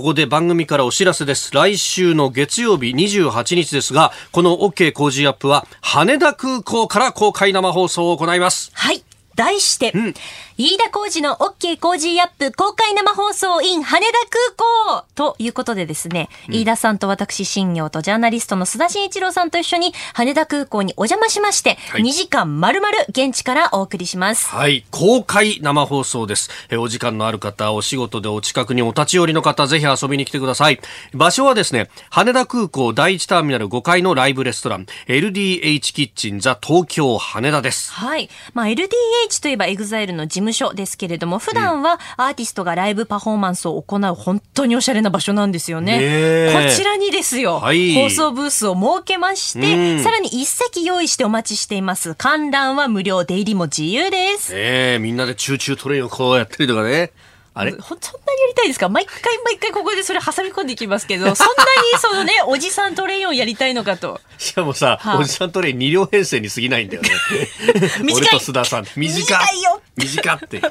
ここで番組からお知らせです。来週の月曜日28日ですが、この OK 工事アップは羽田空港から公開生放送を行います。はい。題して、うん、飯田浩二の OK 工事アップ公開生放送 in 羽田空港ということでですね、うん、飯田さんと私、新業とジャーナリストの須田慎一郎さんと一緒に羽田空港にお邪魔しまして、はい、2時間丸々現地からお送りします。はい、公開生放送です。えお時間のある方、お仕事でお近くにお立ち寄りの方、ぜひ遊びに来てください。場所はですね、羽田空港第一ターミナル5階のライブレストラン、LDH kitchen THE TOKYO HANEDA です。はい。まあ、LDH といえば EXILE の事務所ですけれども、普段はアーティストがライブパフォーマンスを行う本当におしゃれな場所なんですよね。こちらにですよ、はい、放送ブースを設けまして、さらに一席用意してお待ちしています。観覧は無料、出入りも自由です。ええみんなで Choo Choo TRAIN をこうやったりとかね。あれ？そんなにやりたいですか？毎回毎回ここでそれ挟み込んでいきますけど、そんなにそのね、おじさんトレインをやりたいのかと。しかもさ、はあ、おじさんトレイン2両編成に過ぎないんだよね。俺と須田さん。短いよ短ってね。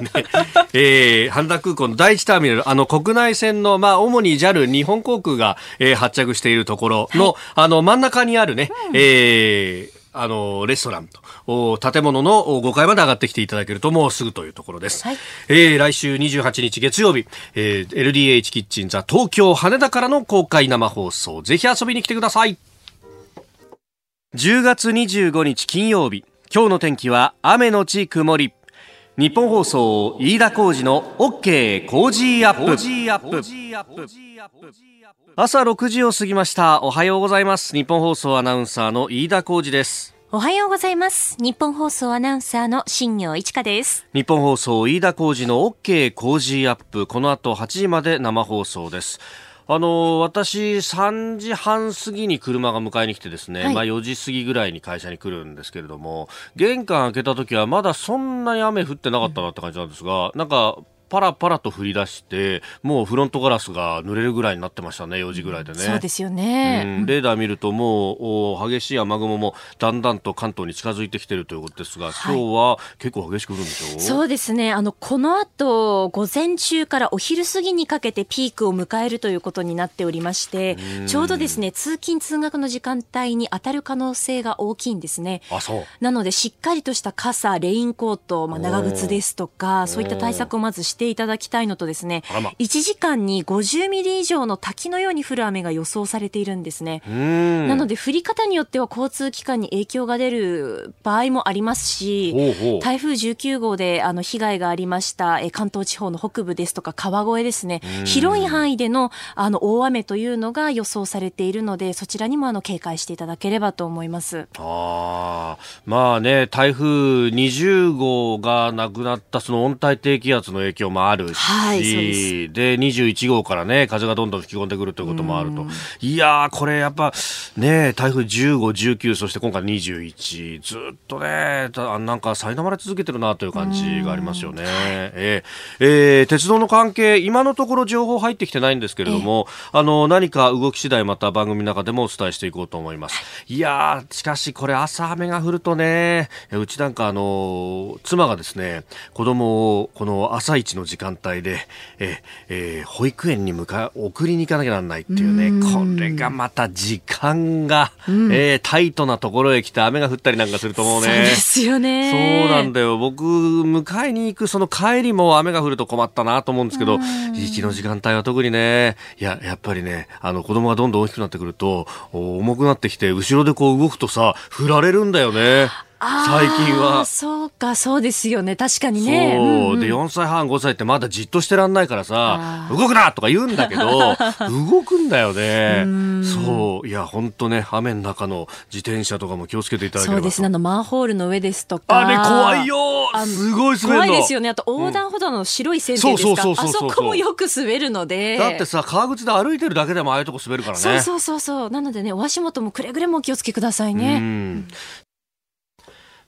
えー、羽田空港の第一ターミナル、あの国内線の、まあ、主に JAL 日本航空が、えー、発着しているところの、はい、あの、真ん中にあるね、うん、えー、あの、レストランと、建物の5階まで上がってきていただけるともうすぐというところです。はい、えー、来週28日月曜日、えー、LDH キッチンザ東京羽田からの公開生放送、ぜひ遊びに来てください。10月25日金曜日、今日の天気は雨のち曇り。日本放送飯田浩二の OK 工事アップ。朝6時を過ぎました。おはようございます。日本放送アナウンサーの飯田浩二です。おはようございます。日本放送アナウンサーの新業一華です。日本放送飯田浩二の OK 工事アップ。この後8時まで生放送です。あの私、3時半過ぎに車が迎えに来てですね、はい、まあ4時過ぎぐらいに会社に来るんですけれども、玄関開けた時はまだそんなに雨降ってなかったなって感じなんですが、なんかパラパラと降り出してもうフロントガラスが濡れるぐらいになってましたね4時ぐらいでね。そうですよね、うん、レーダー見るともう激しい雨雲もだんだんと関東に近づいてきているということですが、はい、今日は結構激しく降るんでしょ？うそうですね。あのこの後午前中からお昼過ぎにかけてピークを迎えるということになっておりましてちょうどですね通勤通学の時間帯に当たる可能性が大きいんですね。あそう。なのでしっかりとした傘レインコート、まあ、長靴ですとかそういった対策をまずしていただきたいのとですね、ま、1時間に50ミリ以上の滝のように降る雨が予想されているんですね。なので降り方によっては交通機関に影響が出る場合もありますし、ほうほう。台風19号であの被害がありましたえ関東地方の北部ですとか川越ですね、広い範囲でのあの大雨というのが予想されているので、そちらにもあの警戒していただければと思います。あまあね、台風20号がなくなったその温帯低気圧の影響もあるし、はい、でで21号からね風がどんどん吹き込んでくるということもあると。いやーこれやっぱね台風15、19そして今回21ずっとねなんか苛まれ続けてるなという感じがありますよね、えー、えー、鉄道の関係今のところ情報入ってきてないんですけれども、あの何か動き次第また番組の中でもお伝えしていこうと思います。い。やしかしこれ朝雨が降るとねうちなんかあの妻がですね子供をこの朝一の時間帯でええー、保育園に向か送りに行かなきゃならないっていうね。これがまた時間が、うん、えー、タイトなところへ来て雨が降ったりなんかすると思うね。そうですよね。そうなんだよ。僕迎えに行くその帰りも雨が降ると困ったなと思うんですけど行きの時間帯は特にねいややっぱりねあの子供がどんどん大きくなってくると重くなってきて後ろでこう動くとさ振られるんだよね最近は。そうか、そうですよね。確かにね。そう。うんうん、で、4歳半、5歳ってまだじっとしてらんないからさ、動くなとか言うんだけど、動くんだよね。そう。いや、本当ね、雨の中の自転車とかも気をつけていただければそうですね。あの、マンホールの上ですとか。あれ、怖いよすごい滑るの。怖いですよね。あと、横断歩道の白い線っていうんですか、あそこもよく滑るので。だってさ、川口で歩いてるだけでもああいうとこ滑るからね。そうそうそうそう。なのでね、お足元もくれぐれもお気をつけくださいね。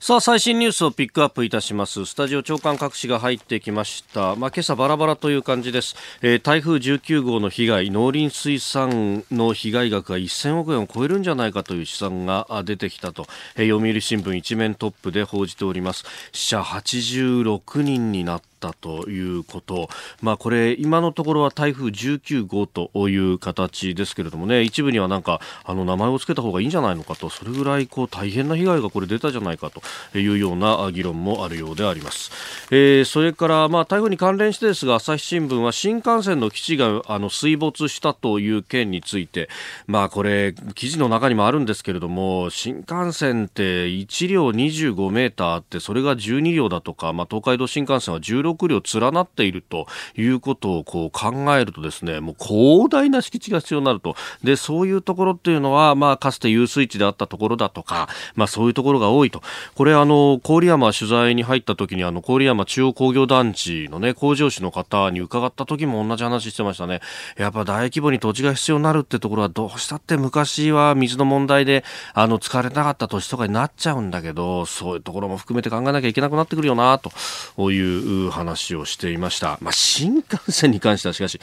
さあ最新ニュースをピックアップいたします。スタジオ長官各紙が入ってきました。まあ今朝バラバラという感じです、えー、台風19号の被害農林水産の被害額が1000億円を超えるんじゃないかという試算が出てきたと、えー、読売新聞一面トップで報じております。死者86人になってったということ、まあ、これ今のところは台風19号という形ですけれどもね。一部にはなんかあの名前を付けた方がいいんじゃないのかと。それぐらいこう大変な被害がこれ出たじゃないかと。いうような議論もあるようであります、えー、それからまあ台風に関連してですが朝日新聞は新幹線の基地があの水没したという件についてまあこれ記事の中にもあるんですけれども新幹線って1両25メーターあってそれが12両だとか、まあ、東海道新幹線は16両連なっているということをこう考えるとですねもう広大な敷地が必要になると。でそういうところっていうのは、まあ、かつて遊水地であったところだとか、まあ、そういうところが多いと。これあの郡山取材に入った時にあの郡山中央工業団地のね工場士の方に伺った時も同じ話してましたね。やっぱ大規模に土地が必要になるってところはどうしたって昔は水の問題であの使われなかった土地とかになっちゃうんだけどそういうところも含めて考えなきゃいけなくなってくるよなという話話をしていました。まあ、新幹線に関してはしかし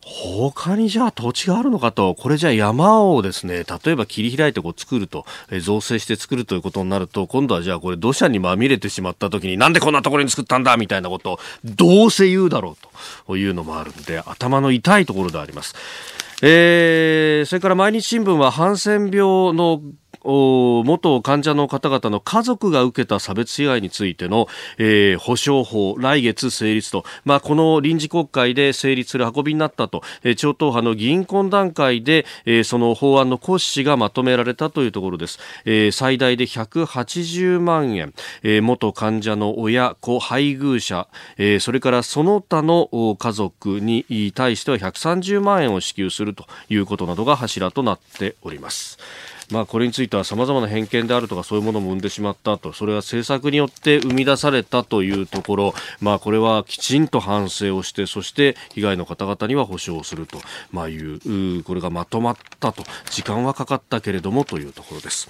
他にじゃあ土地があるのかと、これじゃあ山をですね、例えば切り開いてこう作ると、え造成して作るということになると、今度はじゃあこれ土砂にまみれてしまった時になんでこんなところに作ったんだ？みたいなことをどうせ言うだろうというのもあるんで、頭の痛いところであります。えー、それから毎日新聞はハンセン病の元患者の方々の家族が受けた差別被害についての、えー、保障法、来月成立と、まあ、この臨時国会で成立する運びになったと、えー、超党派の議員懇談会で、えー、その法案の骨子がまとめられたというところです。えー、最大で180万円、えー、元患者の親、子、配偶者、えー、それからその他の家族に対しては130万円を支給するということなどが柱となっております。まあ、これについてはさまざまな偏見であるとかそういうものも生んでしまったと。それは政策によって生み出されたというところ、まあ、これはきちんと反省をしてそして被害の方々には補償をすると、まあ、いうこれがまとまったと。時間はかかったけれどもというところです。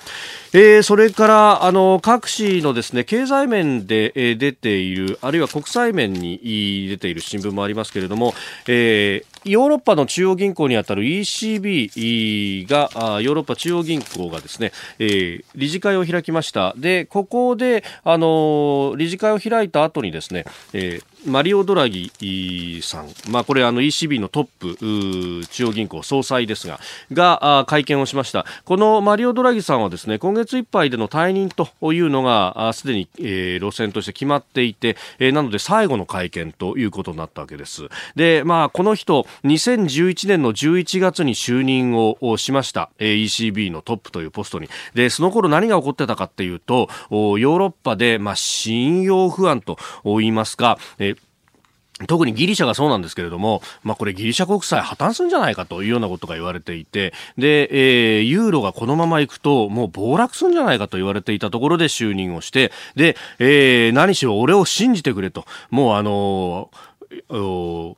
えー、それからあの各紙のですね経済面で、えー、出ているあるいは国際面に出ている新聞もありますけれども、えーヨーロッパの中央銀行にあたる ECB がヨーロッパ中央銀行がですね、えー、理事会を開きました。でここであの理事会を開いた後にですね、えーマリオ・ドラギさん、まあ、これあの ECB のトップ中央銀行総裁ですがが会見をしました。このマリオ・ドラギさんはですね今月いっぱいでの退任というのがすでに、路線として決まっていて、なので最後の会見ということになったわけです。で、まあ、この人2011年の11月に就任をしました、ECB のトップというポストに。でその頃何が起こってたかっていうとヨーロッパで、まあ、信用不安と言いますか、え特にギリシャがそうなんですけれども、まあ、これギリシャ国債破綻するんじゃないかというようなことが言われていて、で、えー、ユーロがこのまま行くと、もう暴落するんじゃないかと言われていたところで就任をして、で、えー、何しろ俺を信じてくれと、もうあのー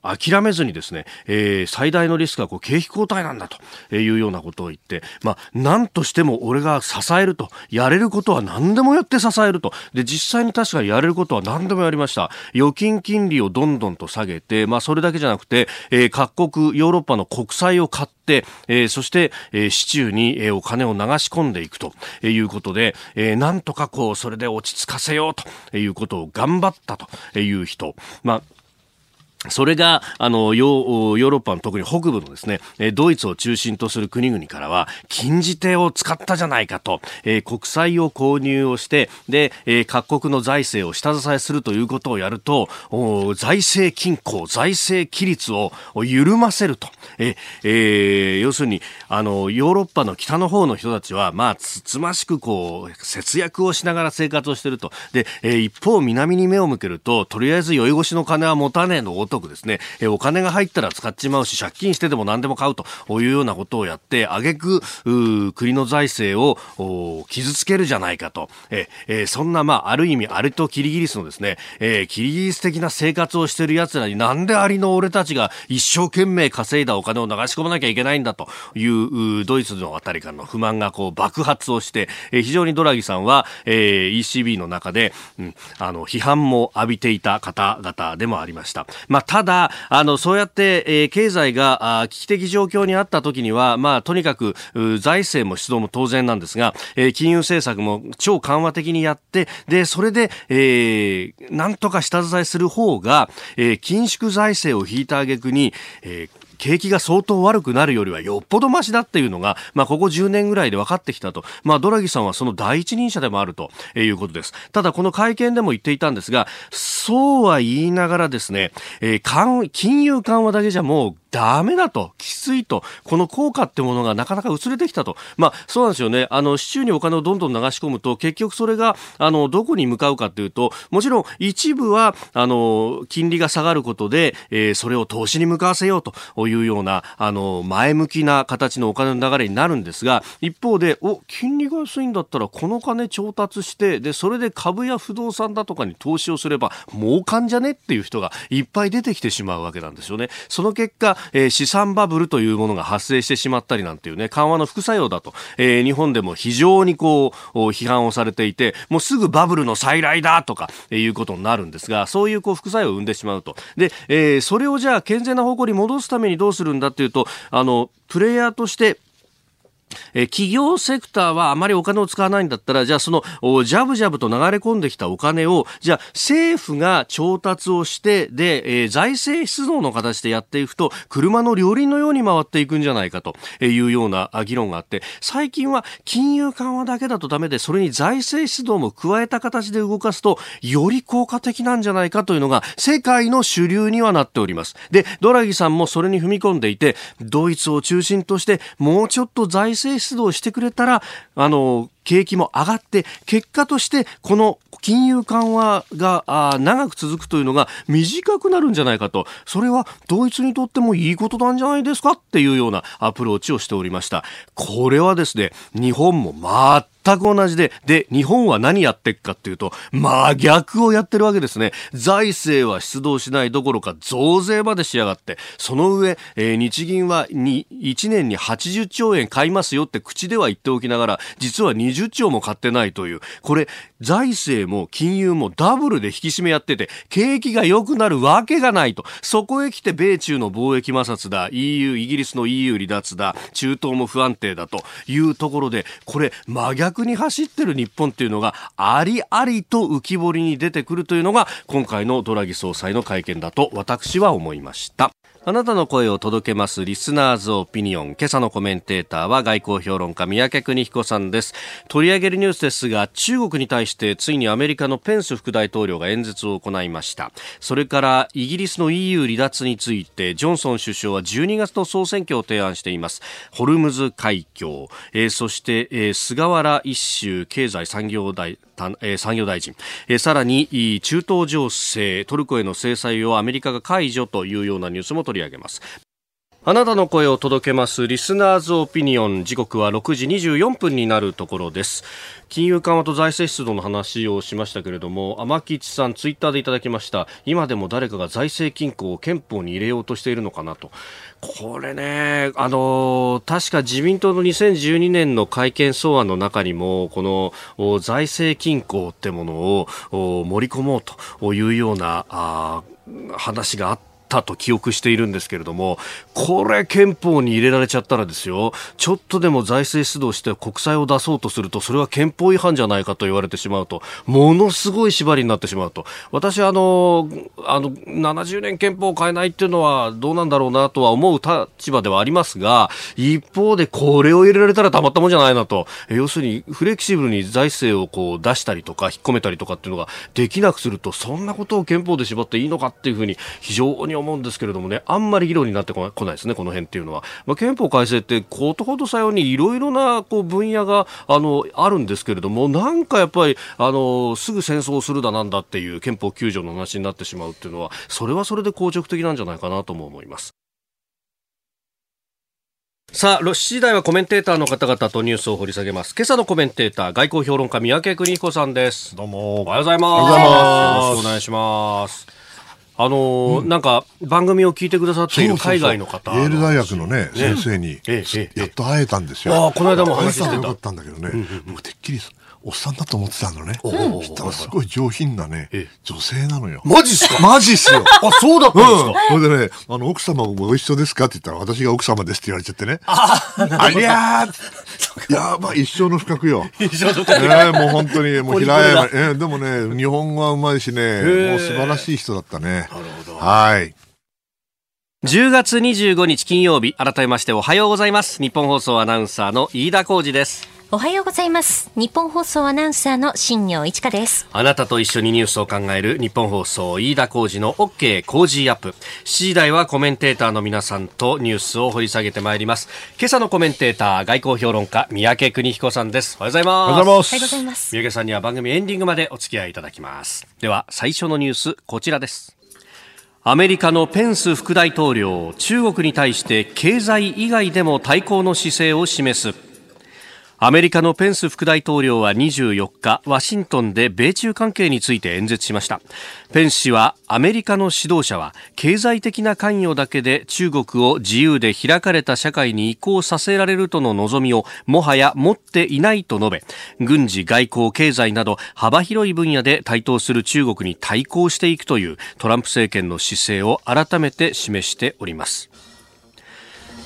諦めずにですね、えー、最大のリスクはこう景気後退なんだというようなことを言って、まあ、何としても俺が支えると、やれることは何でもやって支えると。で、実際に確かにやれることは何でもやりました。預金金利をどんどんと下げて、まあ、それだけじゃなくて、えー、各国、ヨーロッパの国債を買って、えー、そして、えー、市中に、えー、お金を流し込んでいくということで、えー、なんとかこう、それで落ち着かせようということを頑張ったという人。まあそれが、あの、ヨーロッパの特に北部のですね、ドイツを中心とする国々からは、禁じ手を使ったじゃないかと、えー、国債を購入をして、で、えー、各国の財政を下支えするということをやると、財政均衡、財政規律を緩ませると。ええー、要するに、あの、ヨーロッパの北の方の人たちは、まあ、つつましくこう、節約をしながら生活をしていると。で、えー、一方、南に目を向けると、とりあえず酔い越しの金は持たねえのとくですね、えお金が入ったら使っちまうし、借金してでも何でも買うというようなことをやって、挙句、国の財政を傷つけるじゃないかと、ええそんな、まあ、ある意味、アリとキリギリスのですね、えー、キリギリス的な生活をしてる奴らになんでアリの俺たちが一生懸命稼いだお金を流し込まなきゃいけないんだというドイツのあたりからの不満がこう爆発をして、えー、非常にドラギさんは、えー、ECB の中で、うん、あの批判も浴びていた方々でもありました。ままあ、ただ、あの、そうやって、えー、経済があ危機的状況にあった時には、まあ、とにかく、財政も出動も当然なんですが、えー、金融政策も超緩和的にやって、で、それで、えー、なんとか下支えする方が、えー、緊縮財政を引いた挙句に、えー景気が相当悪くなるよりはよっぽどマシだっていうのが、まあ、ここ10年ぐらいで分かってきたと。まあ、ドラギさんはその第一人者でもあるということです。ただ、この会見でも言っていたんですが、そうは言いながらですね、えー、金融緩和だけじゃもうダメだと、きついと、この効果ってものがなかなか薄れてきたと。まあ、そうなんですよね。あの、市中にお金をどんどん流し込むと、結局それが、あの、どこに向かうかっていうと、もちろん一部は、あの、金利が下がることで、えー、それを投資に向かわせようというような、あの、前向きな形のお金の流れになるんですが、一方で、お、金利が安いんだったら、この金調達して、で、それで株や不動産だとかに投資をすれば、儲かんじゃねっていう人がいっぱい出てきてしまうわけなんですよね。その結果、えー、資産バブルというものが発生してしまったりなんていうね、緩和の副作用だと、えー、日本でも非常にこう、批判をされていて、もうすぐバブルの再来だとか、えー、いうことになるんですが、そういうこう副作用を生んでしまうと。で、えー、それをじゃあ健全な方向に戻すためにどうするんだっていうと、あの、プレイヤーとして、え企業セクターはあまりお金を使わないんだったら、じゃあその、ジャブジャブと流れ込んできたお金を、じゃあ政府が調達をして、で、えー、財政出動の形でやっていくと、車の両輪のように回っていくんじゃないかというような議論があって、最近は金融緩和だけだとダメで、それに財政出動も加えた形で動かすと、より効果的なんじゃないかというのが、世界の主流にはなっております。で、ドラギさんもそれに踏み込んでいて、ドイツを中心として、もうちょっと財政出動してくれたら、あの、景気も上がって、結果としてこの金融緩和が長く続くというのが短くなるんじゃないかと、それはドイツにとってもいいことなんじゃないですかっていうようなアプローチをしておりました。これはですね、日本も全く同じで、で、日本は何やってっかっていうと、真逆をやってるわけですね。財政は出動しないどころか増税までしやがって、その上、えー、日銀はに1年に80兆円買いますよって口では言っておきながら、実は20 10兆も買ってないという、これ、財政も金融もダブルで引き締めやってて、景気が良くなるわけがないと。そこへ来て米中の貿易摩擦だ、EU、イギリスの EU 離脱だ、中東も不安定だというところで、これ、真逆に走ってる日本っていうのがありありと浮き彫りに出てくるというのが今回のドラギ総裁の会見だと私は思いました。あなたの声を届けますリスナーズオピニオン。今朝のコメンテーターは外交評論家三宅邦彦さんです。取り上げるニュースですが、中国に対してついにアメリカのペンス副大統領が演説を行いました。それからイギリスの EU 離脱について、ジョンソン首相は12月の総選挙を提案しています。ホルムズ海峡、えー、そして、えー、菅原一秀経済産業大えー、産業大臣、えー、さらに中東情勢トルコへの制裁をアメリカが解除というようなニュースも取り上げます。あなたの声を届けます。リスナーズオピニオン。時刻は6時24分になるところです。金融緩和と財政出動の話をしましたけれども天吉さんツイッターでいただきました。今でも誰かが財政均衡を憲法に入れようとしているのかなと。これねあの確か自民党の2012年の改憲草案の中にもこの財政均衡ってものを盛り込もうというような話があってったと記憶しているんですけれども、これ憲法に入れられちゃったらですよ、ちょっとでも財政出動して国債を出そうとすると、それは憲法違反じゃないかと言われてしまうと、ものすごい縛りになってしまうと。私、あの、あの、70年憲法を変えないっていうのはどうなんだろうなとは思う立場ではありますが、一方でこれを入れられたらたまったもんじゃないなと。要するに、フレキシブルに財政をこう出したりとか、引っ込めたりとかっていうのができなくすると、そんなことを憲法で縛っていいのかっていうふうに非常に思うんですけれどもね、あんまり議論になってこないですね、この辺っていうのは。まあ、憲法改正って、ことほどさようにいろいろなこう分野があのあるんですけれども、なんかやっぱりあのすぐ戦争するだなんだっていう憲法9条の話になってしまうっていうのは、それはそれで硬直的なんじゃないかなとも思います。さあ、7時台はコメンテーターの方々とニュースを掘り下げます。今朝のコメンテーター、外交評論家、三宅邦彦さんです。どうも。おはようございます。よろしくお願いします。あのーうん、なんか番組を聞いてくださっている海外の方エール大学のね、ね。先生に、やっと会えたんですよ。あこの間も話してた。よかったんだけどね、うんうん、もうてっきりおっさんだと思ってたのね。そしたらすごい上品なね、女性なのよ。マジっすか？マジっすよ。あ、そうだったんですか、それでね、あの、奥様もご一緒ですかって言ったら、私が奥様ですって言われちゃってね。ありゃーやばい、一生の不覚よ。一生の不覚。えー、もう本当に、もう平山、えー、でもね、日本語はうまいしね、もう素晴らしい人だったね。なるほど。はい。10月25日金曜日、改めましておはようございます。日本放送アナウンサーの飯田浩二です。おはようございます。日本放送アナウンサーの新業一華です。あなたと一緒にニュースを考える日本放送飯田浩二の OK 工事アップ。7時台はコメンテーターの皆さんとニュースを掘り下げてまいります。今朝のコメンテーター、外交評論家、三宅邦彦さんです。おはようございます。おはようございます。三宅さんには番組エンディングまでお付き合いいただきます。では、最初のニュース、こちらです。アメリカのペンス副大統領、中国に対して経済以外でも対抗の姿勢を示す。アメリカのペンス副大統領は24日、ワシントンで米中関係について演説しました。ペンス氏は、アメリカの指導者は、経済的な関与だけで中国を自由で開かれた社会に移行させられるとの望みを、もはや持っていないと述べ、軍事、外交、経済など幅広い分野で台頭する中国に対抗していくというトランプ政権の姿勢を改めて示しております。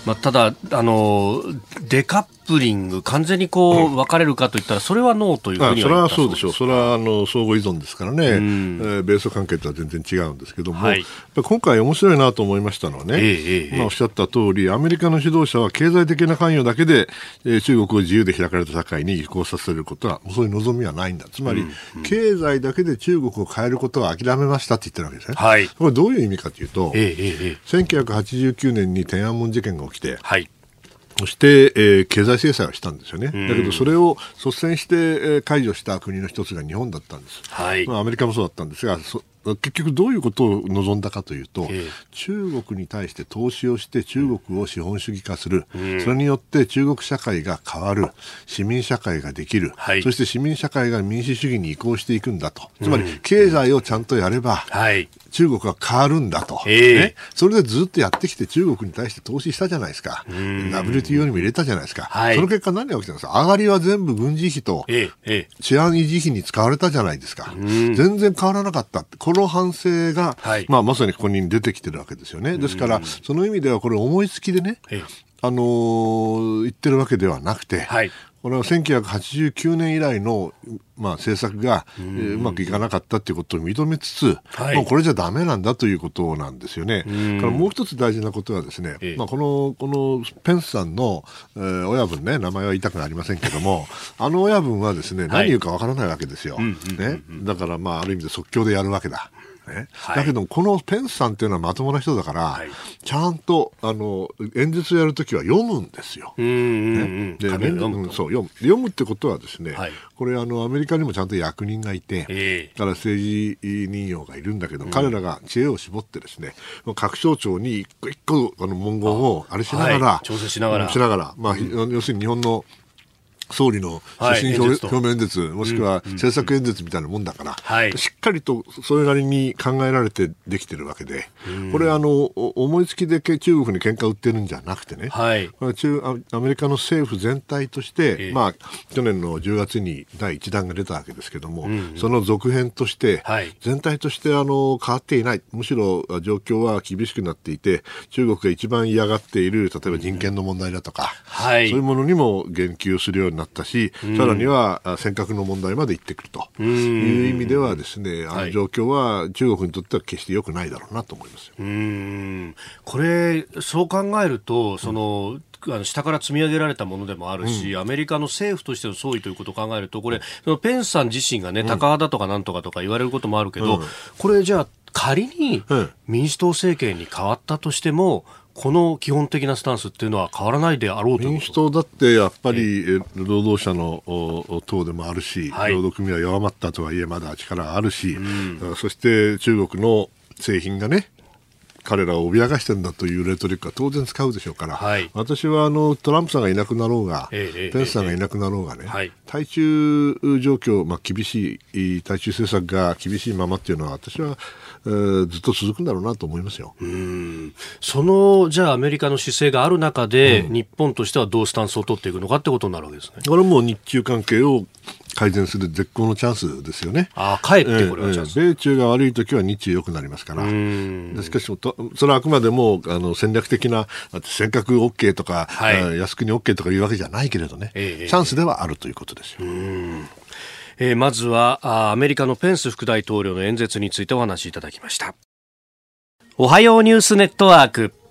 まあ、ただ、あのデカップリング、完全にこう分かれるかといったら、それはノーというふうにそれはそうでしょう、それはあの相互依存ですからね、うん、えー、米ソ関係とは全然違うんですけども、はい、今回、面白いなと思いましたのはね、えー、まあ、おっしゃった通り、アメリカの指導者は経済的な関与だけで、えー、中国を自由で開かれた社会に移行させることは、そういう望みはないんだ、つまり、うんうん、経済だけで中国を変えることは諦めましたって言ってるわけですね。はい、これどういう意味かというと、えー、1989年に天安門事件が起きて、はい。そして、えー、経済制裁をしたんですよね、だけどそれを率先して、えー、解除した国の一つが日本だったんです、はい。まあ、アメリカもそうだったんですが、結局どういうことを望んだかというと、えー、中国に対して投資をして中国を資本主義化する、うん、それによって中国社会が変わる、市民社会ができる、はい、そして市民社会が民主主義に移行していくんだと、つまり経済をちゃんとやれば、はい、中国は変わるんだと、えー、ね、それでずっとやってきて中国に対して投資したじゃないですか、WTO にも入れたじゃないですか、はい、その結果何が起きたんですか、上がりは全部軍事費と治安維持費に使われたじゃないですか、全然変わらなかった。この反省が、はい、まあ、まさにここに出てきてるわけですよね。ですから、その意味ではこれ思いつきでね、あのー、言ってるわけではなくて、はい、これは1989年以来の、まあ、政策が、ううまくいかなかったということを認めつつ、はい、もうこれじゃだめなんだということなんですよね。からもう一つ大事なことはですね、まあ、このこのペンスさんの、えー、親分ね名前は言いたくありませんけどもあの親分はですね何言うかわからないわけですよ。ね、だからまあある意味で即興でやるわけだ。ね、はい、だけどこのペンスさんっていうのはまともな人だから、はい、ちゃんとあの演説をやるときは読むんですよ。ね、で読むそう読む。読むってことはですね、はい、これあのアメリカにもちゃんと役人がいて、えー、から政治任用がいるんだけど、うん、彼らが知恵を絞ってですね各省庁に一個一個あの文言をあれしながら、調整しながら。しながら、まあ、要するに日本の総理の所信表,、表明演説、もしくは政策演説みたいなもんだから、しっかりとそれなりに考えられてできてるわけで、これあの、思いつきで中国に喧嘩売ってるんじゃなくてね、はい、中アメリカの政府全体として、まあ、去年の10月に第1弾が出たわけですけども、その続編として、全体としてあの変わっていない、むしろ状況は厳しくなっていて、中国が一番嫌がっている、例えば人権の問題だとか、そういうものにも言及するようになったし、さらには尖閣の問題まで行ってくると。いう意味ではですね、あの状況は中国にとっては決して良くないだろうなと思いますうん。これ、そう考えると、その、あの下から積み上げられたものでもあるし、うん、アメリカの政府としての総意ということを考えると、これ、そのペンスさん自身がね、高派だとかなんとかとか言われることもあるけど、うん、これじゃあ、仮に民主党政権に変わったとしても、この基本的なスタンスっていうのは変わらないであろうと民主党だってやっぱり労働者の党でもあるし、はい、労働組合弱まったとはいえまだ力があるし、うん、そして中国の製品がね彼らを脅かしてるんだというレトリックは当然使うでしょうから、はい、私はあのトランプさんがいなくなろうが、ええ、ペンスさんがいなくなろうがね、え、対中状況、まあ、厳しい対中政策が厳しいままっていうのは私はえー、ずっと続くんだろうなと思いますよ。そのじゃあアメリカの姿勢がある中で、うん、日本としてはどうスタンスを取っていくのかってことになるわけですね。これも日中関係を改善する絶好のチャンスですよね。ああ、帰ってこれはチャンス、えー、米中が悪い時は日中良くなりますから。しかし、それはあくまでもあの戦略的な、尖閣 OK とか、はい、靖国 OK とかいうわけじゃないけれどね、えー、チャンスではあるということですよ。えー、まずはアメリカのペンス副大統領の演説についてお話しいただきました。おはようニュースネットワーク。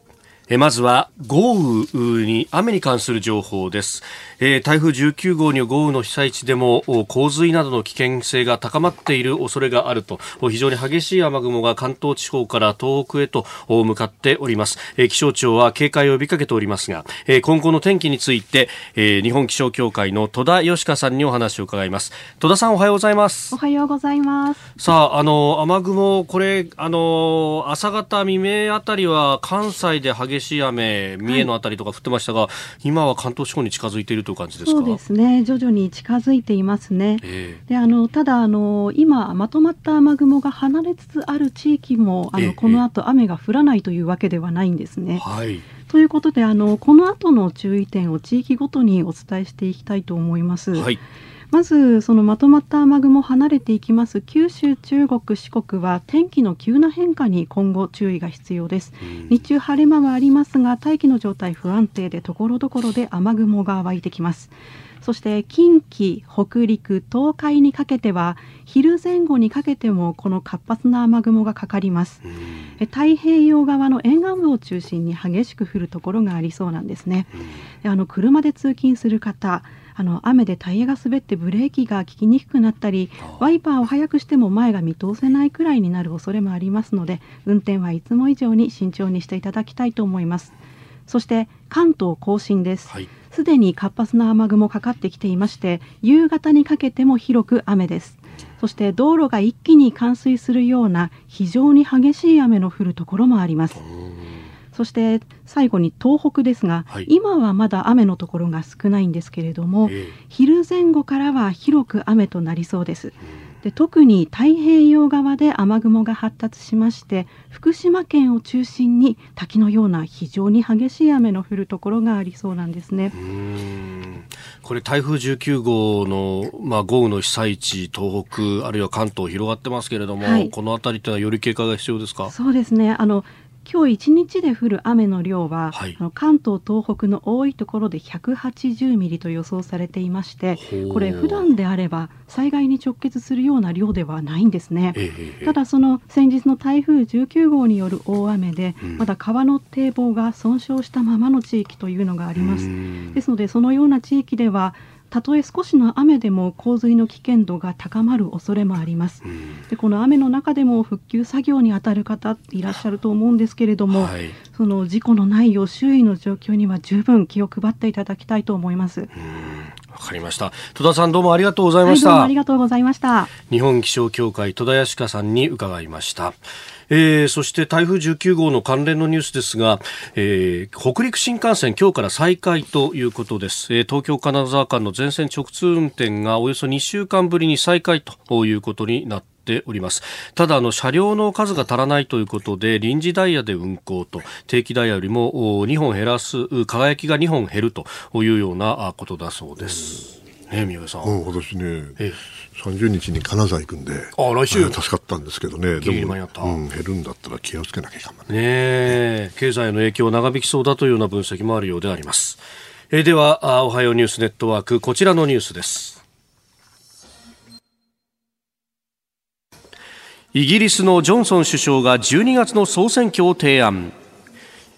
えまずは豪雨に雨に関する情報です、えー、台風19号による豪雨の被災地でも洪水などの危険性が高まっている恐れがあると。非常に激しい雨雲が関東地方から東北へと向かっております、えー、気象庁は警戒を呼びかけておりますが、えー、今後の天気について、え日本気象協会の戸田義香さんにお話を伺います。戸田さんおはようございます。おはようございます。さああの雨雲これあの朝方未明あたりは関西で激しい雨、三重のあたりとか降ってましたが、はい、今は関東地方に近づいているという感じですそうですね、徐々に近づいていますね。えー、であのただあの、今、まとまった雨雲が離れつつある地域も、あの、えー、この後雨が降らないというわけではないんですね。はい。ということであのこの後の注意点を地域ごとにお伝えしていきたいと思います。はいまずそのまとまった雨雲離れていきます。九州、中国、四国は天気の急な変化に今後注意が必要です、日中晴れ間はありますが大気の状態不安定でところどころで雨雲が湧いてきます。そして近畿、北陸、東海にかけては昼前後にかけてもこの活発な雨雲がかかります。太平洋側の沿岸部を中心に激しく降るところがありそうなんですね。あの車で通勤する方あの雨でタイヤが滑ってブレーキが効きにくくなったりワイパーを速くしても前が見通せないくらいになる恐れもありますので運転はいつも以上に慎重にしていただきたいと思います。そして関東甲信です、すでに活発な雨雲かかってきていまして夕方にかけても広く雨です。そして道路が一気に冠水するような非常に激しい雨の降るところもありますそして最後に東北ですが、はい、今はまだ雨のところが少ないんですけれども、えー、昼前後からは広く雨となりそうです。で特に太平洋側で雨雲が発達しまして福島県を中心に滝のような非常に激しい雨の降るところがありそうなんですね。これ台風19号の、まあ、豪雨の被災地東北あるいは関東広がってますけれども、はい、この辺りというのはより警戒が必要ですか？そうですね。あの今日一日で降る雨の量は、はい、あの関東、東北の多いところで180ミリと予想されていましてこれ普段であれば災害に直結するような量ではないんですね、えー、ただその先日の台風19号による大雨で、うん、まだ川の堤防が損傷したままの地域というのがあります。ですのでそのような地域ではたとえ少しの雨でも洪水の危険度が高まる恐れもあります。でこの雨の中でも復旧作業に当たる方いらっしゃると思うんですけれども、はい、その事故のないよう周囲の状況には十分気を配っていただきたいと思います。わかりました。戸田さんどうもありがとうございました。はい、ありがとうございました。日本気象協会戸田康香さんに伺いました。えー、そして台風19号の関連のニュースですが、えー、北陸新幹線今日から再開ということです、えー、東京金沢間の全線直通運転がおよそ2週間ぶりに再開ということになってておりますただあの車両の数が足らないということで臨時ダイヤで運行と定期ダイヤよりも2本減らす輝きが2本減るというようなことだそうです。ね、宮部さん。うん、私ね、30日に金沢行くんで、あ来週？助かったんですけどね、でも、うん、減るんだったら気をつけなきゃいかんねね経済の影響長引きそうだというような分析もあるようであります。えー、ではあ、おはようニュースネットワーク、こちらのニュースです。イギリスのジョンソン首相が12月の総選挙を提案。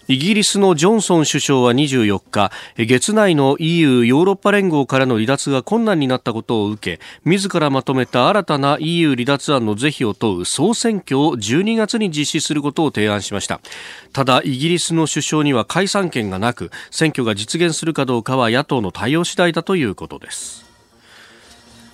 イギリスのジョンソン首相は24日、月内の EU ヨーロッパ連合からの離脱が困難になったことを受け、自らまとめた新たな EU 離脱案の是非を問う総選挙を12月に実施することを提案しました。ただ、イギリスの首相には解散権がなく、選挙が実現するかどうかは野党の対応次第だということです。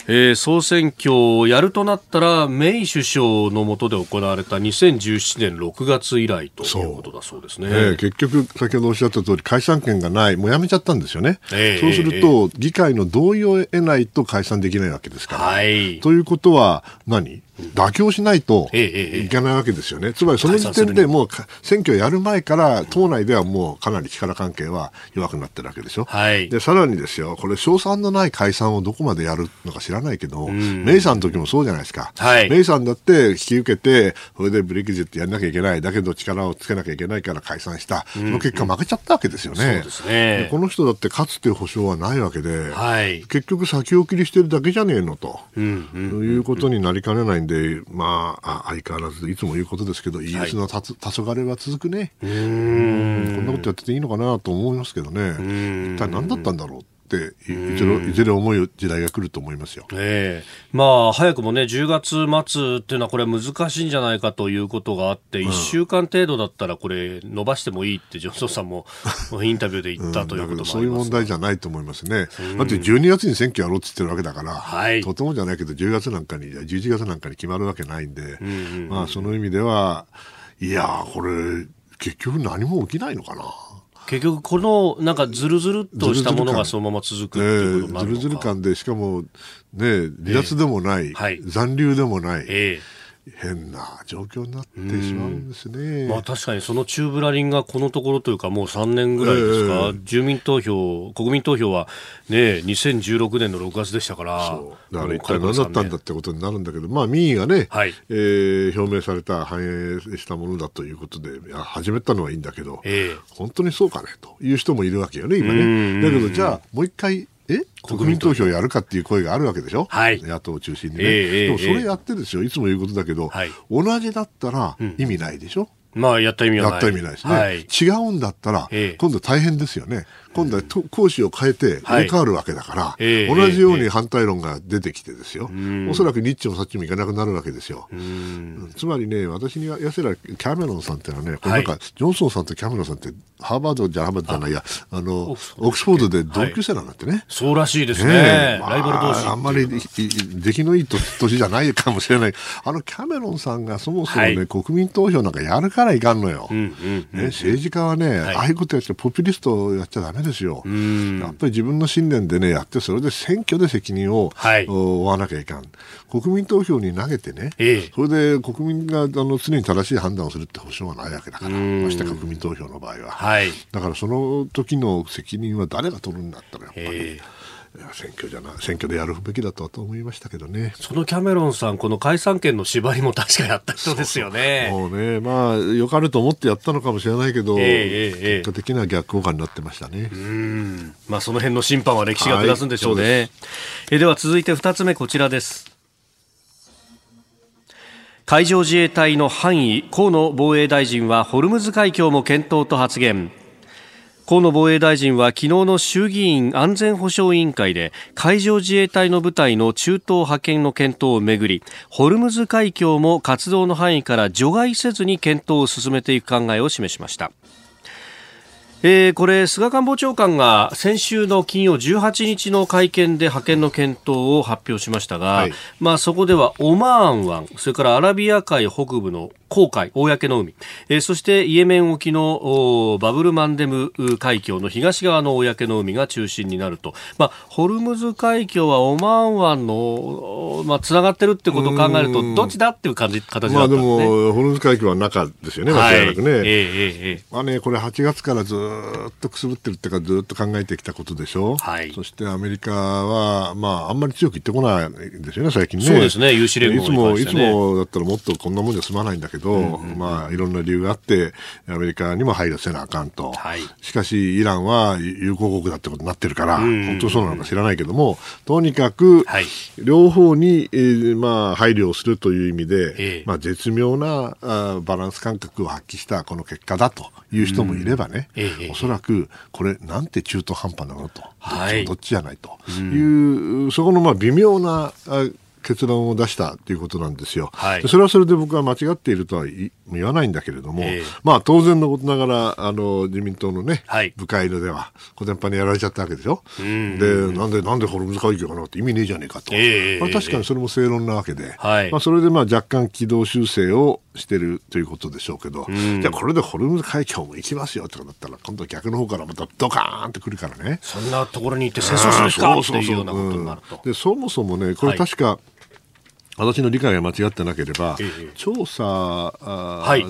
えー、総選挙をやるとなったらメイ首相の下で行われた2017年6月以来ということだそうですね、えー、結局、先ほどおっしゃった通り解散権がないもうやめちゃったんですよね、えー、そうすると、議会の同意を得ないと解散できないわけですから。はい、ということは何？妥協しないといけないわけですよね、つまりその時点でもう選挙やる前から党内ではもうかなり力関係は弱くなってるわけでしょ、はい、でさらにですよ、これ、賞賛のない解散をどこまでやるのか知らないけど、メイさんの時もそうじゃないですか、はい、メイさんだって引き受けて、それでブレキジットやらなきゃいけない、だけど力をつけなきゃいけないから解散した、その結果、負けちゃったわけですよね、ね。この人だって勝つという保証はないわけで、はい、結局、先送りしてるだけじゃねえのと、うんうん、いうことになりかねないんで、まあ、相変わらずいつも言うことですけど、イギリスのたつ、黄昏は続くね。うん、こんなことやってていいのかなと思いますけどね、一体何だったんだろうっていずれいずれ思う時代が来ると思いますよ、えー、まあ、早くもね10月末っていうのはこれ難しいんじゃないかということがあって、うん、1週間程度だったらこれ伸ばしてもいいってジョンソンさんも インタビューで言ったということもあります、そういう問題じゃないと思いますね、うん、だって12月に選挙やろうって言ってるわけだから、はい、とてもじゃないけど10月なんかに11月なんかに決まるわけないんで、うんうんうん、まあ、その意味ではいやこれ結局何も起きないのかな。結局このなんかずるずるっとしたものがそのまま続くっていうことずるずる感でしかもね離脱でもない、えーはい、残留でもない、えー変な状況になってしまうんですね。まあ確かにその中ブラリンがこのところというかもう3年ぐらいですか、えー、住民投票、国民投票はね、2016年の6月でしたから。だから一体何だったんだってことになるんだけど、まあ民意がね、はい、えー、表明された、反映したものだということで、始めたのはいいんだけど、えー、本当にそうかねという人もいるわけよね、今ね。だけどじゃあもう一回え？国民投票やるかっていう声があるわけでしょ、はい、野党を中心にね、えー、でもそれやってですよ、いつも言うことだけど、はい、同じだったら意味ないでしょ、うん、まあ、やった意味はない。やった意味ないですね。はい、違うんだったら、今度大変ですよね。今度は講師を変えて入れ替わるわけだから、はい、同じように反対論が出てきてですよ、えー、おそらくニッチもサッチもいかなくなるわけですよ。つまりね、私にやせらキャメロンさんっていうのはね、これなんか、ジョンソンさんとキャメロンさんって、ハーバードじゃハーバードじゃないや、あの、オックスフォードで同級生なんだってね。はい、そうらしいですね。ねライバル同士。あんまり出来のいい年じゃないかもしれない。あのキャメロンさんがそもそもね、はい、国民投票なんかやるからいかんのよ。ね、政治家はね、ああいうことやっちゃポピュリストやっちゃだめですよ。うんやっぱり自分の信念でね、やって、それで選挙で責任を、はい、負わなきゃいかん。国民投票に投げてね、ええ、それで国民があの常に正しい判断をするって保証はないわけだから、まして国民投票の場合は。はい、だからその時の責任は誰が取るんだったら、やっぱり。え選挙じゃな選挙でやるべきだと思いましたけどねそのキャメロンさん、この解散権の縛りも確かやった人ですよね。そうね、まあ、よかれと思ってやったのかもしれないけど、えー、結果的には逆効果になってましたね。うんまあ、その辺の審判は歴史が下すんでしょうね。はい、でえでは続いて2つ目、こちらです。海上自衛隊の範囲、河野防衛大臣はホルムズ海峡も検討と発言。河野防衛大臣は昨日の衆議院安全保障委員会で海上自衛隊の部隊の中東派遣の検討をめぐりホルムズ海峡も活動の範囲から除外せずに検討を進めていく考えを示しました。えー、これ、菅官房長官が先週の金曜18日の会見で派遣の検討を発表しましたが、はい、まあ、そこではオマーン湾、それからアラビア海北部の黄海、公の海、えー、そしてイエメン沖のバブルマンデム海峡の東側の公の海が中心になると、まあ、ホルムズ海峡はオマーン湾の、まあ、つながってるってことを考えると、どっちだっていう感じ形だったんですね。まあ、でも、ホルムズ海峡は中ですよね、間違いなくね。はい、えー、えー、まあね、これ8月からずっとくすぶってるっていうか、ずっと考えてきたことでしょ。はい。そしてアメリカは、まあ、あんまり強く言ってこないですよね、最近ね。そうですね、有志連合いつも、いつもだったらもっとこんなもんじゃ済まないんだけど、ど、うんうん、まあ、いろんな理由があって、アメリカにも配慮せなあかんと。はい、しかし、イランは友好国だってことになってるから、うんうん、本当そうなのか知らないけども、とにかく、両方に、えー、まあ、配慮をするという意味で、えー、まあ、絶妙なあバランス感覚を発揮したこの結果だという人もいればね、うん。えー、おそらく、これ、なんて中途半端なのと、はい、どっちじゃないと。いう、うん、そこのまあ微妙な結論を出したということなんですよ、はい、それはそれで僕は間違っているとは言わないんだけれども、えー、まあ当然のことながらあの自民党のね、はい、部会のでは小伝派にやられちゃったわけでしょ、でなんでなんでホルムズ会議かなって意味ねえじゃねえかと、えー、まあ、確かにそれも正論なわけで、はい、まあ、それでまあ若干軌道修正をしてるということでしょうけど、じゃあこれでホルムズ海峡も行きますよってなったら今度は逆の方からまたドカーンってくるからね。そんなところに行って戦争するか？っていうようなことになると、でそもそもねこれ確か、はい私の理解が間違ってなければ、ええ、調査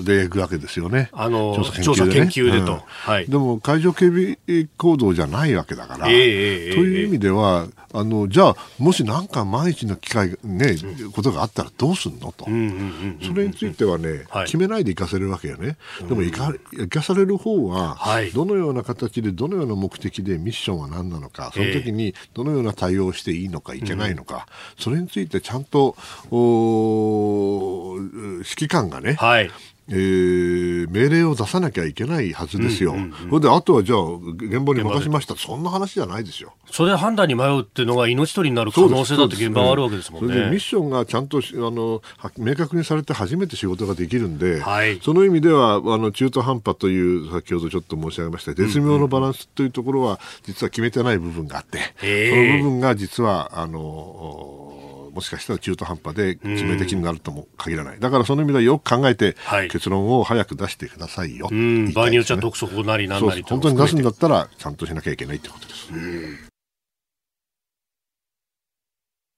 でいくわけですよね、あの調査研究で、ね,、と、うん。はい、でも海上警備行動じゃないわけだから、え、という意味では、あのじゃあ、もし何か万一の機会、ね、うん、ことがあったらどうするのと、それについてはね、はい、決めないで行かせるわけよね、でも行か行かされる方は、はい、どのような形で、どのような目的でミッションは何なのか、その時にどのような対応をしていいのか、いけないのか、それについてちゃんとお指揮官がね、はい、えー、命令を出さなきゃいけないはずですよ、うんうんうん、それであとはじゃあ、現場に任しました、そんな話じゃないですよ。それで判断に迷うっていうのが命取りになる可能性だって現場はあるわけですもんね。ミッションがちゃんとあの明確にされて初めて仕事ができるんで、はい、その意味ではあの中途半端という先ほどちょっと申し上げました絶妙のバランスというところは実は決めてない部分があって、その部分が実はあのもしかしたら中途半端で致命的になるとも限らない、だからその意味ではよく考えて、結論を早く出してくださいよ、ね、場合によっては督促なりなんなり本当に出すんだったら、ちゃんとしなきゃいけないってことです。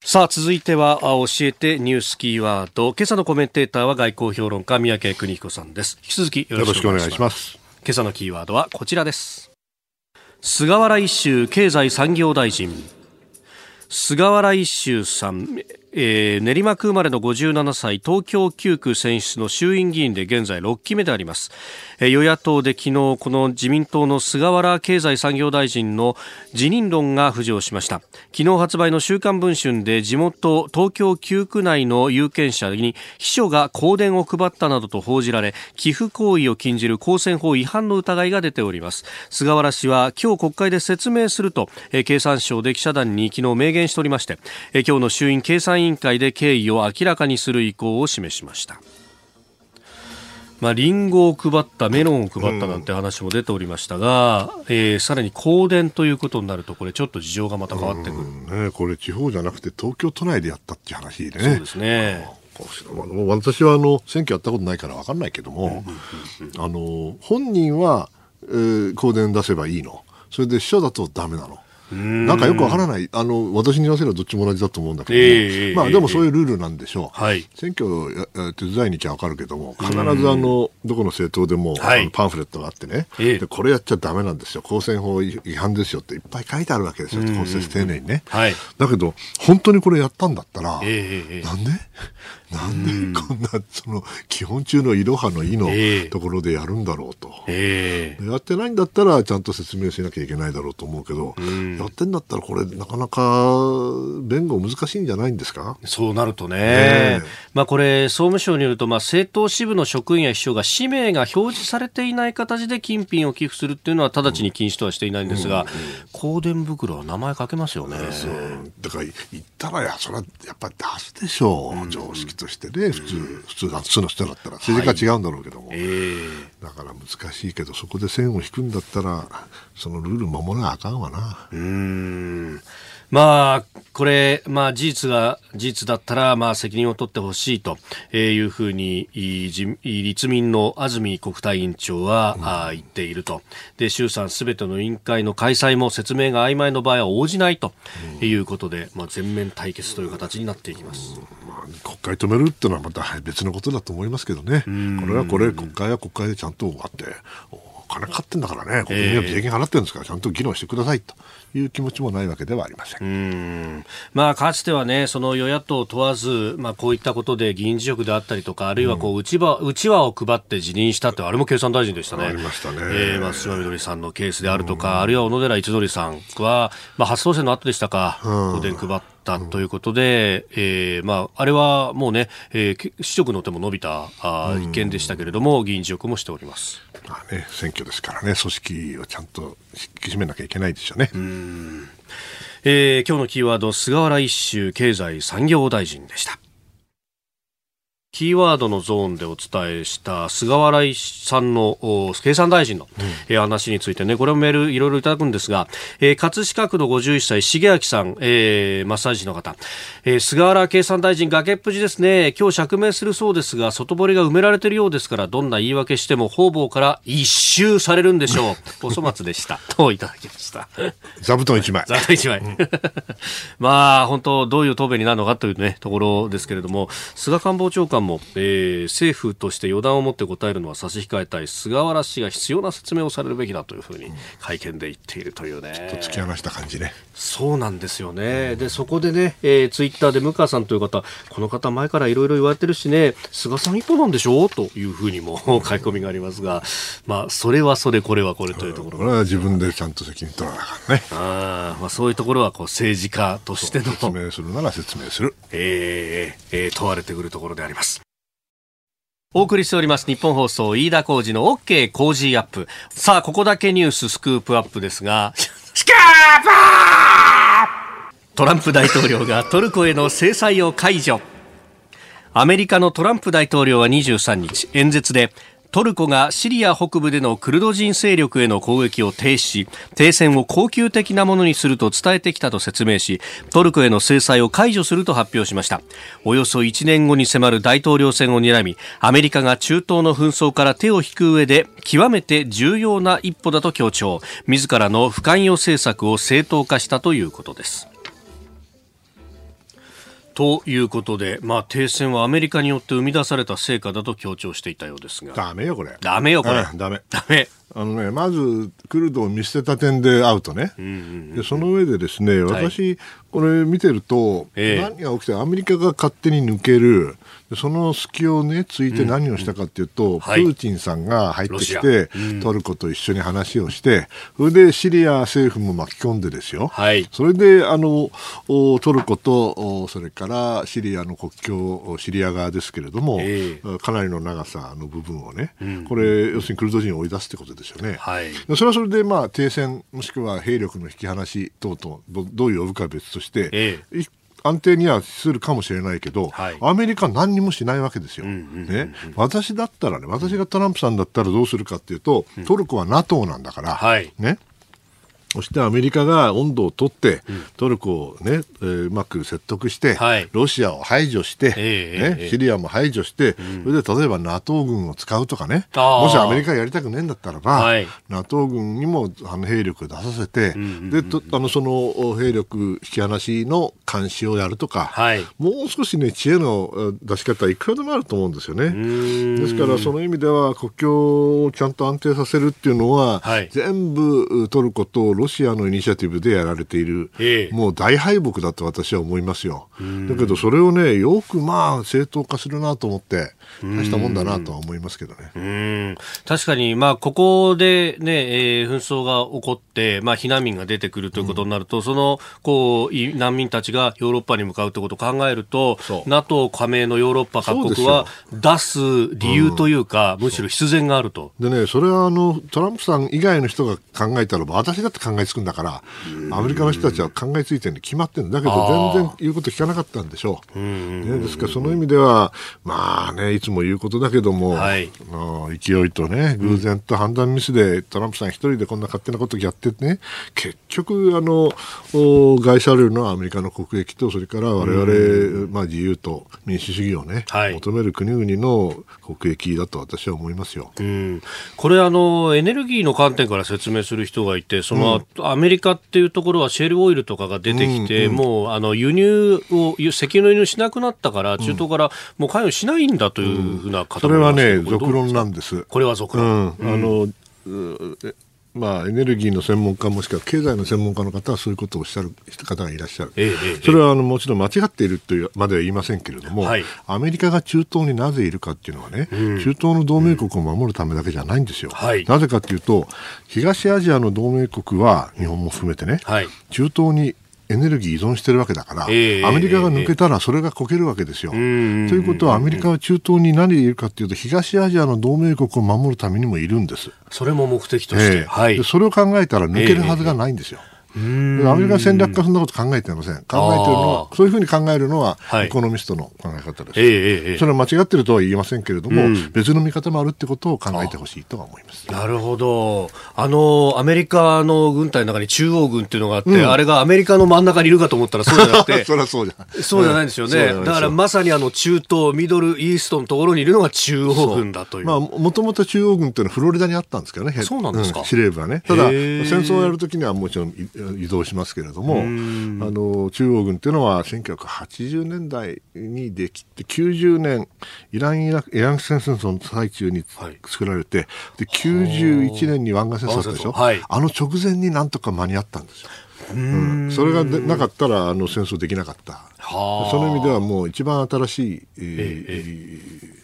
さあ、続いては、教えてニュースキーワード。今朝のコメンテーターは外交評論家、三宅邦彦さんです。引き続きよろしくお願いします。今朝のキーワードはこちらです。菅原一秀経済産業大臣。菅原一秀さん、えー、練馬区生まれの57歳東京9区選出の衆院議員で現在6期目であります、えー、与野党で昨日この自民党の菅原経済産業大臣の辞任論が浮上しました。昨日発売の週刊文春で地元東京9区内の有権者に秘書が香典を配ったなどと報じられ寄付行為を禁じる公選法違反の疑いが出ております。菅原氏は今日国会で説明すると、えー、経産省で記者団に昨日明言しておりまして、えー、今日の衆院経産委員会で経緯を明らかにする意向を示しました。まあ、リンゴを配った、メロンを配ったなんて話も出ておりましたが、うん、えー、さらに香典ということになると、これ、ちょっと事情がまた変わってくる、ね、これ、地方じゃなくて、東京都内でやったっていう話ね。そうですね。私はあの選挙やったことないから分かんないけども、あの本人は、えー、香典出せばいいの、それで秘書だとだめなの。なんかよくわからない、あの私に言わせればどっちも同じだと思うんだけど、えー、まあ、でもそういうルールなんでしょう、はい、選挙手伝いにちゃわかるけども、必ずあのどこの政党でも、はい、パンフレットがあってね、えー、で、これやっちゃだめなんですよ、公選法違反ですよっていっぱい書いてあるわけですよ、公選丁寧にね、はい。だけど、本当にこれやったんだったら、えー、なんで？なんでこんな、その、基本中のいろはのいのところでやるんだろうと、えー、やってないんだったら、ちゃんと説明しなきゃいけないだろうと思うけど、やってんだったら、これ、なかなか弁護難しいんじゃないんですか？そうなるとね、ねまあ、これ、総務省によると、まあ、政党支部の職員や秘書が氏名が表示されていない形で金品を寄付するっていうのは、直ちに禁止とはしていないんですが、うんうん、香典袋は名前書けますよね。だから、言ったらや、それはやっぱり出すでしょう、常識としてね、普通、普通、普通の人だったら、政治家は違うんだろうけども、はい。えー、だから難しいけど、そこで線を引くんだったら、そのルール守らなあかんわな。うんまあ、これ、まあ、事実が事実だったら、まあ、責任を取ってほしいというふうに立民の安住国対委員長は、うん、言っていると。で衆参すべての委員会の開催も説明が曖昧の場合は応じないということで、うん、まあ、全面対決という形になっていきます、うん、まあ、国会止めるっていうのはまた別のことだと思いますけどね、これはこれ国会は国会でちゃんと終わってお金かかってんだからね、国民は税金払ってるんですから、ちゃんと議論してくださいという気持ちもないわけではありません。うんまあ、かつてはね、その与野党問わず、まあ、こういったことで議員辞職であったりとか、あるいはこう、内輪、内輪を配って辞任したって、あれも経産大臣でしたね。ありましたね。えー、松島みどりさんのケースであるとか、あるいは小野寺一則さんは、まあ、初当選の後でしたか、おでん配って、ったということで、えー、まあ、あれはもうね、えー、市職の手も伸びたあ一件でしたけれども、議員辞職もしております。まあね、選挙ですからね、組織をちゃんと引き締めなきゃいけないですよね。うんえー、今日のキーワード、菅原一秀経済産業大臣でした。キーワードのゾーンでお伝えした菅原さんの経産大臣の、うん、話についてね、これもメールいろいろいただくんですが、えー、葛飾区の51歳、重明さん、えー、マッサージの方、えー、菅原経産大臣、崖っぷちですね、今日釈明するそうですが、外堀が埋められているようですから、どんな言い訳しても方々から一周されるんでしょう。お粗末でした。といただきました。座布団一枚。座布団一枚。まあ、本当、どういう答弁になるのかというね、ところですけれども、菅官房長官も、えー、政府として予断を持って答えるのは差し控えたい、菅原氏が必要な説明をされるべきだというふうに会見で言っているというね。ちょっと突き放した感じね。そうなんですよね。で、そこでね、えー、ツイッターで向川さんという方、この方前からいろいろ言われてるしね、菅さん一歩なんでしょうというふうにも書き込みがありますが、まあ、それはそれ、これはこれというところ。これは自分でちゃんと責任取らなあかんね。あまあ、そういうところはこう政治家としての。説明するなら説明する。えー、えー、問われてくるところであります。お送りしております日本放送飯田浩二の OK 工事アップ。さあ、ここだけニューススクープアップですが、スクープトランプ大統領がトルコへの制裁を解除。アメリカのトランプ大統領は23日、演説でトルコがシリア北部でのクルド人勢力への攻撃を停止。し停戦を恒久的なものにすると伝えてきたと説明しトルコへの制裁を解除すると発表しました。およそ1年後に迫る大統領選を睨みアメリカが中東の紛争から手を引く上で極めて重要な一歩だと強調。自らの不関与政策を正当化したということです。ということで、まあ、停戦はアメリカによって生み出された成果だと強調していたようですが。ダメよ、これ。ダメよ、これ。ダメ。ダメ。あのね、まず、クルドを見捨てた点でアウトね。でその上でですね、私、これ見てると、えー、何が起きて、アメリカが勝手に抜ける、その隙をね、ついて何をしたかっていうと、うんうん、プーチンさんが入ってきて、うん、トルコと一緒に話をして、それでシリア政府も巻き込んでですよ。はい、それで、あの、トルコと、それからシリアの国境、シリア側ですけれども、えー、かなりの長さの部分をね、うん、これ、要するにクルド人を追い出すってことですよね。はい、それはそれで、まあ、停戦、もしくは兵力の引き離し等々、どういう呼ぶか別として、えー安定にはするかもしれないけど、はい、アメリカは何にもしないわけですよ、ね。私だったらね、私がトランプさんだったらどうするかっていうと、トルコは NATO なんだから、はい、ね。そしてアメリカが温度を取って、トルコをね、えー、うまく説得して、はい、ロシアを排除して、えー、ね、シリアも排除して、それで例えば NATO 軍を使うとかね、もしアメリカやりたくねえんだったらば、はい、NATO 軍にもあの兵力出させて、でとあのその兵力引き離しの監視をやるとか、はい、もう少しね、知恵の出し方はいくらでもあると思うんですよね。ですから、その意味では国境をちゃんと安定させるっていうのは、はい、全部トルコとロシアのイニシアティブでやられている、えもう大敗北だと私は思いますよ。だけど、それをね、よくまあ正当化するなと思って、大したもんだなとは思いますけどね。うん。確かに、まあ、ここでね、えー、紛争が起こって、まあ、避難民が出てくるということになると、うん、その、こう、難民たちがヨーロッパに向かうということを考えると、NATO 加盟のヨーロッパ各国は出す理由というか、うむしろ必然があると。でね、それはあの、トランプさん以外の人が考えたら、私だって考えつくんだから、アメリカの人たちは考えついてるに決まってる。んだけど、全然言うこと聞かなかったんでしょう。ね、ですから、その意味では、まあね、いつも言うことだけども、はい、勢いとね、偶然と判断ミスで、トランプさん一人でこんな勝手なことやってね、結局、あの、害されるのはアメリカの国益と、それから我々、まあ自由と民主主義をね、はい、求める国々の国益だと私は思いますよ。うん、これあの、エネルギーの観点から説明する人がいて、その、うん、アメリカっていうところはシェールオイルとかが出てきて、うんうん、もうあの輸入を、石油の輸入しなくなったから、中東からもう関与しないんだというふうな方それはね、俗論なんです。これは俗論。うん、あの、まあ、エネルギーの専門家もしくは経済の専門家の方はそういうことをおっしゃる方がいらっしゃる、ええ、それはあのもちろん間違っているというまでは言いませんけれども、はい、アメリカが中東になぜいるかっていうのはね、うん、中東の同盟国を守るためだけじゃないんですよ、はい、なぜかというと東アジアの同盟国は日本も含めてね、はい、中東にエネルギー依存してるわけだから、えー、アメリカが抜けたらそれがこけるわけですよ。えー、ということはアメリカは中東に何でいるかというと東アジアの同盟国を守るためにもいるんです。それも目的として、えー、はい、それを考えたら抜けるはずがないんですよ。アメリカ戦略家そんなこと考えてません。考えてるのは、そういうふうに考えるのは、エコノミストの考え方です。えー、それは間違ってるとは言いませんけれども、うん、別の見方もあるってことを考えてほしいとは思います。なるほど。あの、アメリカの軍隊の中に中央軍っていうのがあって、うん、あれがアメリカの真ん中にいるかと思ったらそうじゃなくて、そりゃそうじゃそうじゃないんですよね。だからまさにあの中東、ミドル、イーストのところにいるのが中央軍だという。まあ、もともと中央軍っていうのはフロリダにあったんですけどね。そうなんですか。司令部はね。ただ、戦争をやるときにはもちろん移動しますけれども、あの、中央軍っていうのは1980年代にできて、90年、イラン・イラク、イラン戦争の最中に作られて、はい、で、91年に湾岸戦争あったでしょ？はい、あの直前になんとか間に合ったんですよ。うん、それがなかったらあの戦争できなかった。その意味ではもう一番新しい、えーえー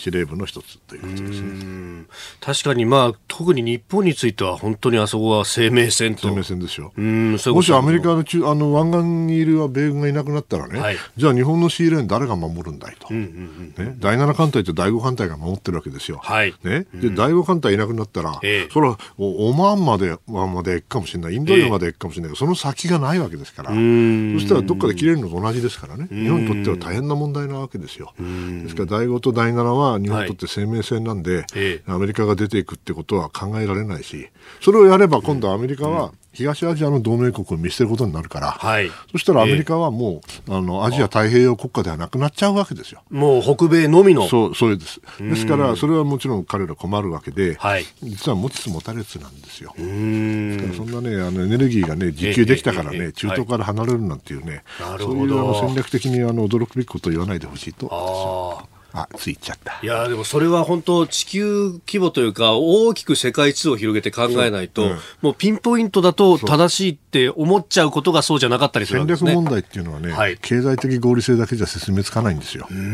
司令部の一つということですね。確かに、まあ、特に日本については、本当にあそこは生命線と。生命線ですよ。う。んもしアメリカの中あの湾岸にいる米軍がいなくなったらね、はい、じゃあ日本のシーレーン誰が守るんだいと、うんうんうんね、第7艦隊と第5艦隊が守ってるわけですよ。はい。ね、で第5艦隊いなくなったら、えそれはオマーンまでまで行くかもしれない、インド洋まで行くかもしれない。けど、その先がないわけですから、そしたらどっかで切れるのと同じですからね、日本にとっては大変な問題なわけですよ。ですから第5と第7は日本にとって生命線なんで、アメリカが出ていくってことは考えられないし、それをやれば今度アメリカは、東アジアの同盟国を見捨てることになるから、はい、そしたらアメリカはもう、あのアジア太平洋国家ではなくなっちゃうわけですよ。もう北米のみの。そう、そうです。ですから、それはもちろん彼ら困るわけで、はい、実は持ちつ持たれつなんですよ。ですからそんなね、あのエネルギーがね、自給できたからね、中東から離れるなんていうね、そういうあの戦略的にあの驚くべきことを言わないでほしいと思います。あ、ついちゃった。いや、でもそれは本当地球規模というか、大きく世界地図を広げて考えないと、うん、もうピンポイントだと正しいって思っちゃうことがそうじゃなかったりするんですね。戦略問題っていうのはね、はい、経済的合理性だけじゃ説明つかないんですよ。うんうんう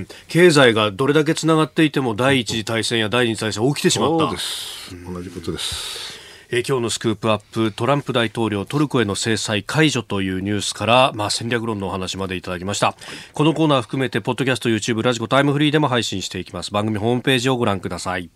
ん経済がどれだけつながっていても、第一次大戦や第二次大戦起きてしまった。そうです。同じことです。え、今日のスクープアップトランプ大統領トルコへの制裁解除というニュースから、まあ、戦略論のお話までいただきました、このコーナー含めてポッドキャスト YouTube ラジコタイムフリーでも配信していきます。番組ホームページをご覧ください。